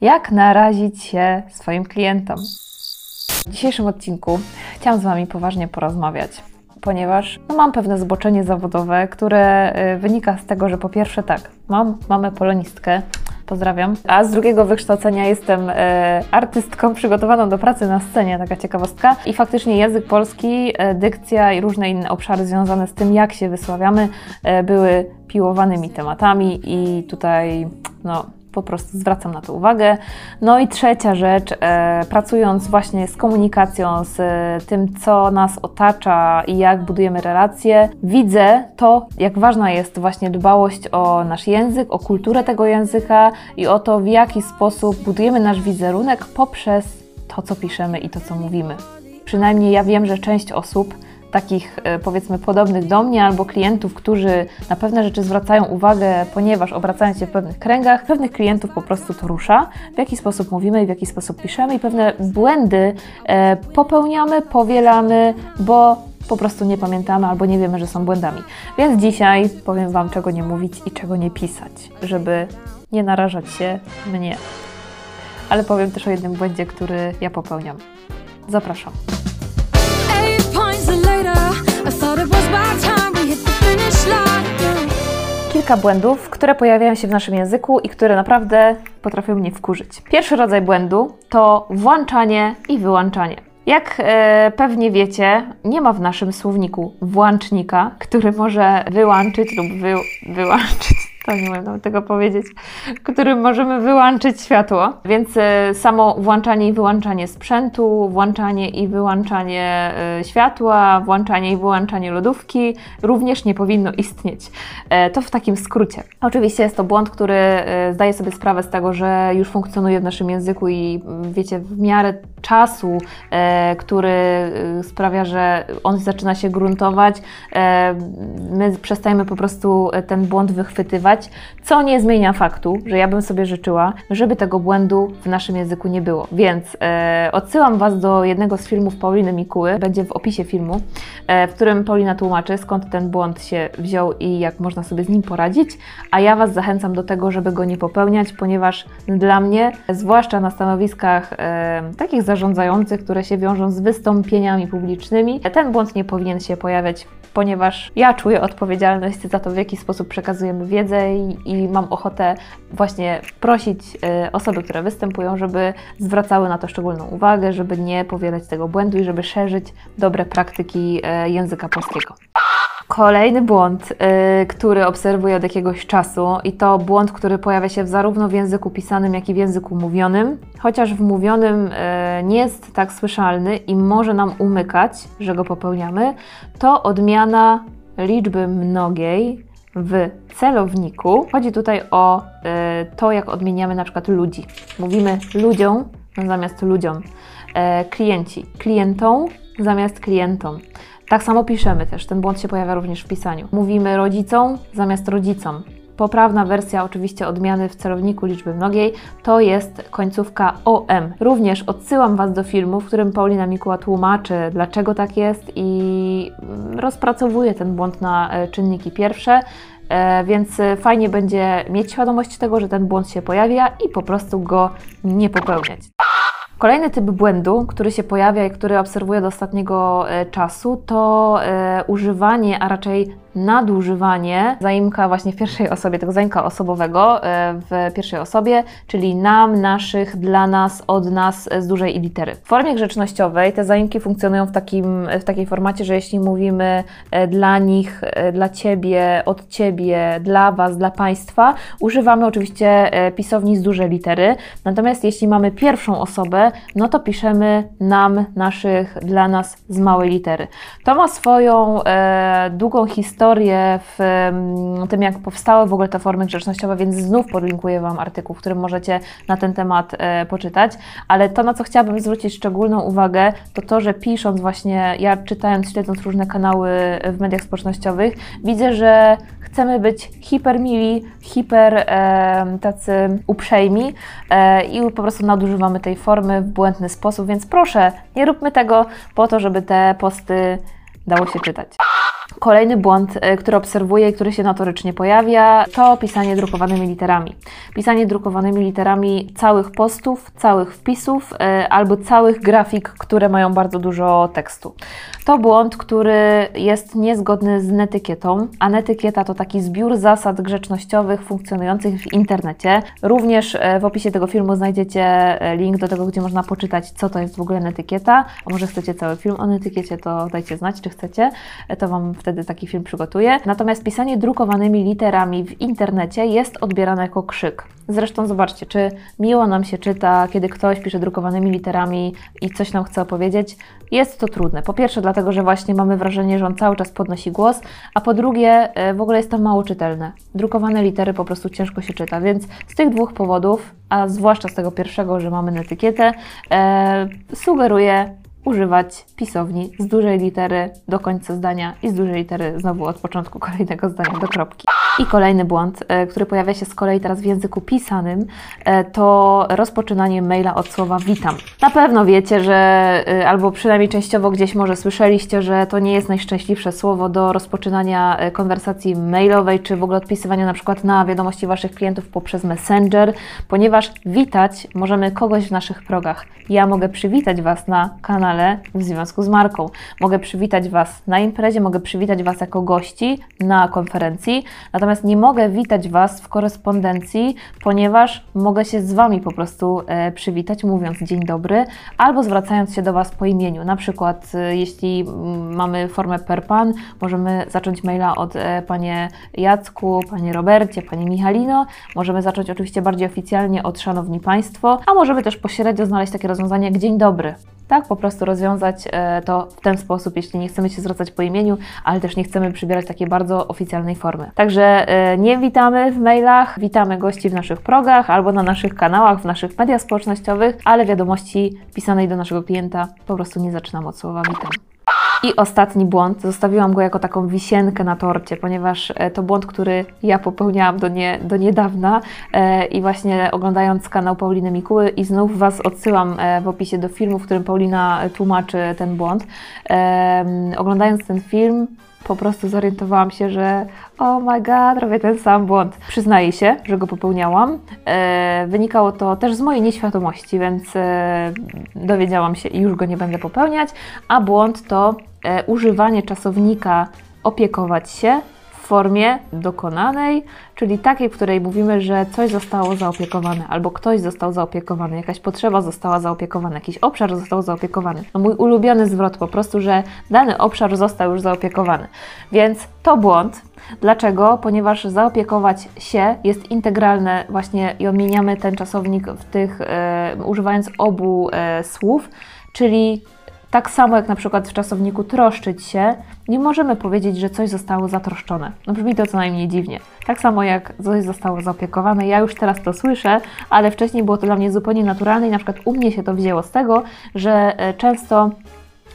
Jak narazić się swoim klientom? W dzisiejszym odcinku chciałam z Wami poważnie porozmawiać, ponieważ no, mam pewne zboczenie zawodowe, które y, wynika z tego, że po pierwsze tak, mam mamę polonistkę, pozdrawiam, a z drugiego wykształcenia jestem e, artystką przygotowaną do pracy na scenie, taka ciekawostka. I faktycznie język polski, e, dykcja i różne inne obszary związane z tym, jak się wysławiamy, e, były piłowanymi tematami i tutaj no, po prostu zwracam na to uwagę. No i trzecia rzecz, e, pracując właśnie z komunikacją, z e, tym, co nas otacza i jak budujemy relacje, widzę to, jak ważna jest właśnie dbałość o nasz język, o kulturę tego języka i o to, w jaki sposób budujemy nasz wizerunek poprzez to, co piszemy i to, co mówimy. Przynajmniej ja wiem, że część osób takich e, powiedzmy podobnych do mnie albo klientów, którzy na pewne rzeczy zwracają uwagę, ponieważ obracając się w pewnych kręgach, pewnych klientów po prostu to rusza, w jaki sposób mówimy i w jaki sposób piszemy i pewne błędy e, popełniamy, powielamy, bo po prostu nie pamiętamy albo nie wiemy, że są błędami. Więc dzisiaj powiem Wam, czego nie mówić i czego nie pisać, żeby nie narażać się mnie. Ale powiem też o jednym błędzie, który ja popełniam. Zapraszam. Kilka błędów, które pojawiają się w naszym języku i które naprawdę potrafią mnie wkurzyć. Pierwszy rodzaj błędu to włączanie i wyłączanie. Jak e, pewnie wiecie, nie ma w naszym słowniku włącznika, który może wyłączyć lub wy, wyłączyć to nie nawet tego powiedzieć, którym możemy wyłączyć światło. Więc e, samo włączanie i wyłączanie sprzętu, włączanie i wyłączanie e, światła, włączanie i wyłączanie lodówki również nie powinno istnieć. E, to w takim skrócie. Oczywiście jest to błąd, który zdaje sobie sprawę z tego, że już funkcjonuje w naszym języku i mm, wiecie, w miarę czasu, który sprawia, że on zaczyna się gruntować, my przestajemy po prostu ten błąd wychwytywać co nie zmienia faktu, że ja bym sobie życzyła, żeby tego błędu w naszym języku nie było. Więc e, odsyłam Was do jednego z filmów Pauliny Mikuły, będzie w opisie filmu, e, w którym Paulina tłumaczy, skąd ten błąd się wziął i jak można sobie z nim poradzić, a ja Was zachęcam do tego, żeby go nie popełniać, ponieważ dla mnie, zwłaszcza na stanowiskach e, takich zarządzających, które się wiążą z wystąpieniami publicznymi, ten błąd nie powinien się pojawiać ponieważ ja czuję odpowiedzialność za to, w jaki sposób przekazujemy wiedzę i, i mam ochotę właśnie prosić y, osoby, które występują, żeby zwracały na to szczególną uwagę, żeby nie powielać tego błędu i żeby szerzyć dobre praktyki y, języka polskiego. Kolejny błąd, yy, który obserwuję od jakiegoś czasu, i to błąd, który pojawia się zarówno w języku pisanym, jak i w języku mówionym, chociaż w mówionym yy, nie jest tak słyszalny i może nam umykać, że go popełniamy, to odmiana liczby mnogiej w celowniku. Chodzi tutaj o yy, to, jak odmieniamy na przykład ludzi. Mówimy ludziom zamiast ludziom, klienci klientom zamiast klientom. Tak samo piszemy też, ten błąd się pojawia również w pisaniu. Mówimy rodzicom zamiast rodzicom. Poprawna wersja oczywiście odmiany w celowniku liczby mnogiej to jest końcówka OM. Również odsyłam Was do filmu, w którym Paulina Mikuła tłumaczy, dlaczego tak jest i rozpracowuje ten błąd na e, czynniki pierwsze. E, więc fajnie będzie mieć świadomość tego, że ten błąd się pojawia i po prostu go nie popełniać. Kolejny typ błędu, który się pojawia i który obserwuję do ostatniego e, czasu, to e, używanie, a raczej nadużywanie zaimka właśnie w pierwszej osobie, tego zaimka osobowego e, w pierwszej osobie, czyli nam, naszych, dla nas, od nas z dużej i litery. W formie grzecznościowej te zaimki funkcjonują w, takim, w takiej formacie, że jeśli mówimy dla nich, dla ciebie, od ciebie, dla was, dla państwa, używamy oczywiście pisowni z dużej litery. Natomiast jeśli mamy pierwszą osobę, no to piszemy nam, naszych, dla nas z małej litery. To ma swoją e, długą historię w e, tym, jak powstały w ogóle te formy grzecznościowe, więc znów podlinkuję Wam artykuł, w którym możecie na ten temat e, poczytać. Ale to, na co chciałabym zwrócić szczególną uwagę, to to, że pisząc właśnie, ja czytając, śledząc różne kanały w mediach społecznościowych, widzę, że chcemy być hipermili, hiper e, tacy uprzejmi e, i po prostu nadużywamy tej formy w błędny sposób, więc proszę, nie róbmy tego po to, żeby te posty dało się czytać. Kolejny błąd, e, który obserwuję i który się notorycznie pojawia, to pisanie drukowanymi literami. Pisanie drukowanymi literami całych postów, całych wpisów e, albo całych grafik, które mają bardzo dużo tekstu. To błąd, który jest niezgodny z netykietą, a netykieta to taki zbiór zasad grzecznościowych funkcjonujących w internecie. Również e, w opisie tego filmu znajdziecie link do tego, gdzie można poczytać, co to jest w ogóle netykieta. A może chcecie cały film o netykiecie, to dajcie znać, czy chcecie. To Wam wtedy taki film przygotuję. Natomiast pisanie drukowanymi literami w internecie jest odbierane jako krzyk. Zresztą zobaczcie, czy miło nam się czyta, kiedy ktoś pisze drukowanymi literami i coś nam chce opowiedzieć. Jest to trudne. Po pierwsze, dlatego, że właśnie mamy wrażenie, że on cały czas podnosi głos, a po drugie, e, w ogóle jest to mało czytelne. Drukowane litery po prostu ciężko się czyta, więc z tych dwóch powodów, a zwłaszcza z tego pierwszego, że mamy etykietę, e, sugeruję używać pisowni z dużej litery do końca zdania i z dużej litery znowu od początku kolejnego zdania do kropki. I kolejny błąd, e, który pojawia się z kolei teraz w języku pisanym, e, to rozpoczynanie maila od słowa witam. Na pewno wiecie, że e, albo przynajmniej częściowo gdzieś może słyszeliście, że to nie jest najszczęśliwsze słowo do rozpoczynania konwersacji mailowej, czy w ogóle odpisywania na przykład na wiadomości Waszych klientów poprzez Messenger, ponieważ witać możemy kogoś w naszych progach. Ja mogę przywitać Was na kanale w związku z marką. Mogę przywitać Was na imprezie, mogę przywitać Was jako gości na konferencji, natomiast Natomiast nie mogę witać Was w korespondencji, ponieważ mogę się z Wami po prostu e, przywitać, mówiąc dzień dobry, albo zwracając się do Was po imieniu. Na przykład, e, jeśli mm, mamy formę per pan, możemy zacząć maila od e, Panie Jacku, Panie Robercie, Panie Michalino. Możemy zacząć oczywiście bardziej oficjalnie od Szanowni Państwo, a możemy też pośrednio znaleźć takie rozwiązanie jak dzień dobry. Tak, po prostu rozwiązać e, to w ten sposób, jeśli nie chcemy się zwracać po imieniu, ale też nie chcemy przybierać takiej bardzo oficjalnej formy. Także e, nie witamy w mailach, witamy gości w naszych progach albo na naszych kanałach, w naszych mediach społecznościowych, ale wiadomości pisanej do naszego klienta po prostu nie zaczynamy od słowa witam. I ostatni błąd, zostawiłam go jako taką wisienkę na torcie, ponieważ e, to błąd, który ja popełniałam do, nie, do niedawna e, i właśnie oglądając kanał Pauliny Mikuły i znów Was odsyłam e, w opisie do filmu, w którym Paulina tłumaczy ten błąd. E, oglądając ten film, po prostu zorientowałam się, że oh my god, robię ten sam błąd. Przyznaję się, że go popełniałam. E, wynikało to też z mojej nieświadomości, więc e, dowiedziałam się i już go nie będę popełniać. A błąd to e, używanie czasownika opiekować się formie dokonanej, czyli takiej, w której mówimy, że coś zostało zaopiekowane, albo ktoś został zaopiekowany, jakaś potrzeba została zaopiekowana, jakiś obszar został zaopiekowany. No mój ulubiony zwrot po prostu, że dany obszar został już zaopiekowany. Więc to błąd. Dlaczego? Ponieważ zaopiekować się jest integralne właśnie i odmieniamy ten czasownik w tych, e, używając obu e, słów, czyli tak samo jak na przykład w czasowniku troszczyć się, nie możemy powiedzieć, że coś zostało zatroszczone. No brzmi to co najmniej dziwnie. Tak samo jak coś zostało zaopiekowane, ja już teraz to słyszę, ale wcześniej było to dla mnie zupełnie naturalne i na przykład u mnie się to wzięło z tego, że e, często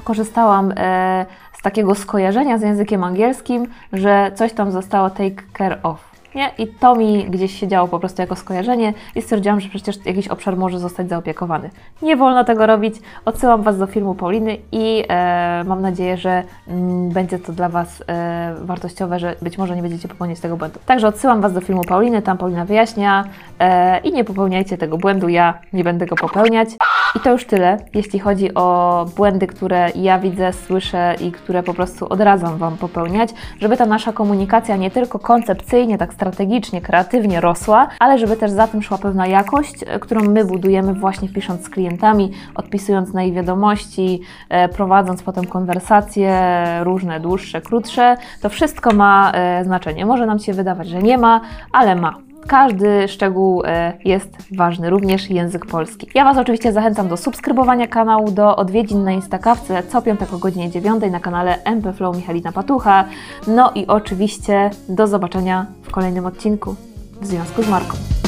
korzystałam e, z takiego skojarzenia z językiem angielskim, że coś tam zostało take care of nie? I to mi gdzieś się działo po prostu jako skojarzenie i stwierdziłam, że przecież jakiś obszar może zostać zaopiekowany. Nie wolno tego robić. Odsyłam Was do filmu Pauliny i e, mam nadzieję, że m, mm, będzie to dla Was e, wartościowe, że być może nie będziecie popełniać tego błędu. Także odsyłam Was do filmu Pauliny, tam Paulina wyjaśnia e, i nie popełniajcie tego błędu, ja nie będę go popełniać. I to już tyle, jeśli chodzi o błędy, które ja widzę, słyszę i które po prostu odradzam Wam popełniać, żeby ta nasza komunikacja nie tylko koncepcyjnie, tak strategicznie, kreatywnie rosła, ale żeby też za tym szła pewna jakość, e, którą my budujemy właśnie pisząc z klientami, odpisując na ich wiadomości, e, prowadząc potem konwersacje różne, dłuższe, krótsze. To wszystko ma e, znaczenie. Może nam się wydawać, że nie ma, ale ma. Każdy szczegół jest ważny, również język polski. Ja Was oczywiście zachęcam do subskrybowania kanału, do odwiedzin na Instakawce co piątek o godzinie 9 na kanale MP Flow Michalina Patucha. No i oczywiście do zobaczenia w kolejnym odcinku w związku z marką.